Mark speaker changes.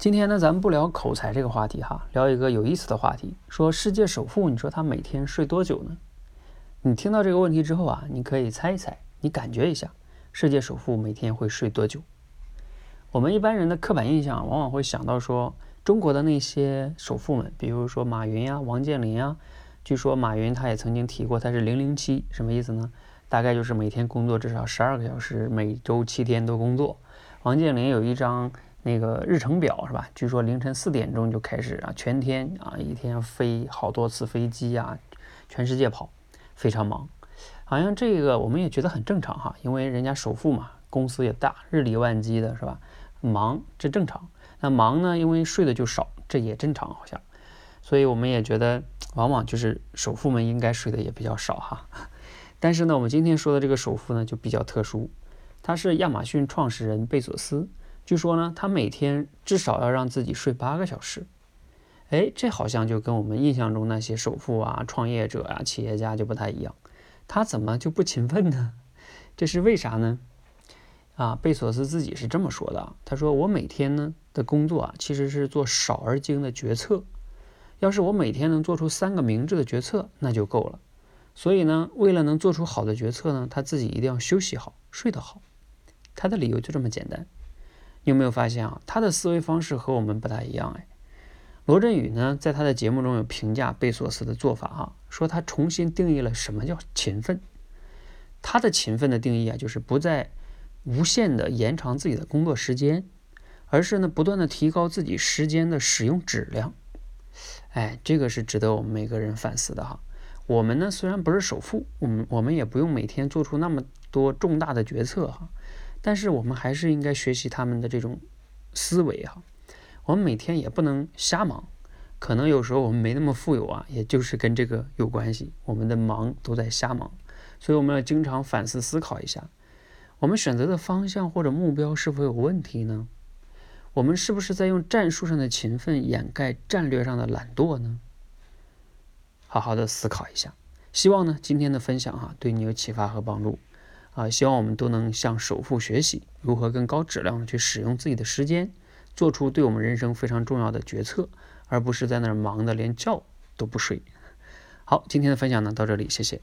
Speaker 1: 今天呢，咱们不聊口才这个话题哈，聊一个有意思的话题。说世界首富，你说他每天睡多久呢？你听到这个问题之后啊，你可以猜一猜，你感觉一下，世界首富每天会睡多久？我们一般人的刻板印象往往会想到说，中国的那些首富们，比如说马云呀、王健林呀。据说马云他也曾经提过，他是零零七，什么意思呢？大概就是每天工作至少十二个小时，每周七天都工作。王健林有一张。那个日程表是吧？据说凌晨四点钟就开始啊，全天啊，一天飞好多次飞机啊，全世界跑，非常忙。好像这个我们也觉得很正常哈，因为人家首富嘛，公司也大，日理万机的是吧？忙这正常。那忙呢，因为睡的就少，这也正常好像。所以我们也觉得，往往就是首富们应该睡的也比较少哈。但是呢，我们今天说的这个首富呢，就比较特殊，他是亚马逊创始人贝索斯。据说呢，他每天至少要让自己睡八个小时。哎，这好像就跟我们印象中那些首富啊、创业者啊、企业家就不太一样。他怎么就不勤奋呢？这是为啥呢？啊，贝索斯自己是这么说的。他说：“我每天呢的工作啊，其实是做少而精的决策。要是我每天能做出三个明智的决策，那就够了。所以呢，为了能做出好的决策呢，他自己一定要休息好，睡得好。他的理由就这么简单。”你有没有发现啊？他的思维方式和我们不太一样哎。罗振宇呢，在他的节目中有评价贝索斯的做法哈，说他重新定义了什么叫勤奋。他的勤奋的定义啊，就是不再无限的延长自己的工作时间，而是呢不断的提高自己时间的使用质量。哎，这个是值得我们每个人反思的哈。我们呢虽然不是首富，我们我们也不用每天做出那么多重大的决策哈。但是我们还是应该学习他们的这种思维哈。我们每天也不能瞎忙，可能有时候我们没那么富有啊，也就是跟这个有关系。我们的忙都在瞎忙，所以我们要经常反思思考一下，我们选择的方向或者目标是否有问题呢？我们是不是在用战术上的勤奋掩盖战略上的懒惰呢？好好的思考一下。希望呢今天的分享哈对你有启发和帮助。啊，希望我们都能向首富学习，如何更高质量的去使用自己的时间，做出对我们人生非常重要的决策，而不是在那儿忙的连觉都不睡。好，今天的分享呢到这里，谢谢。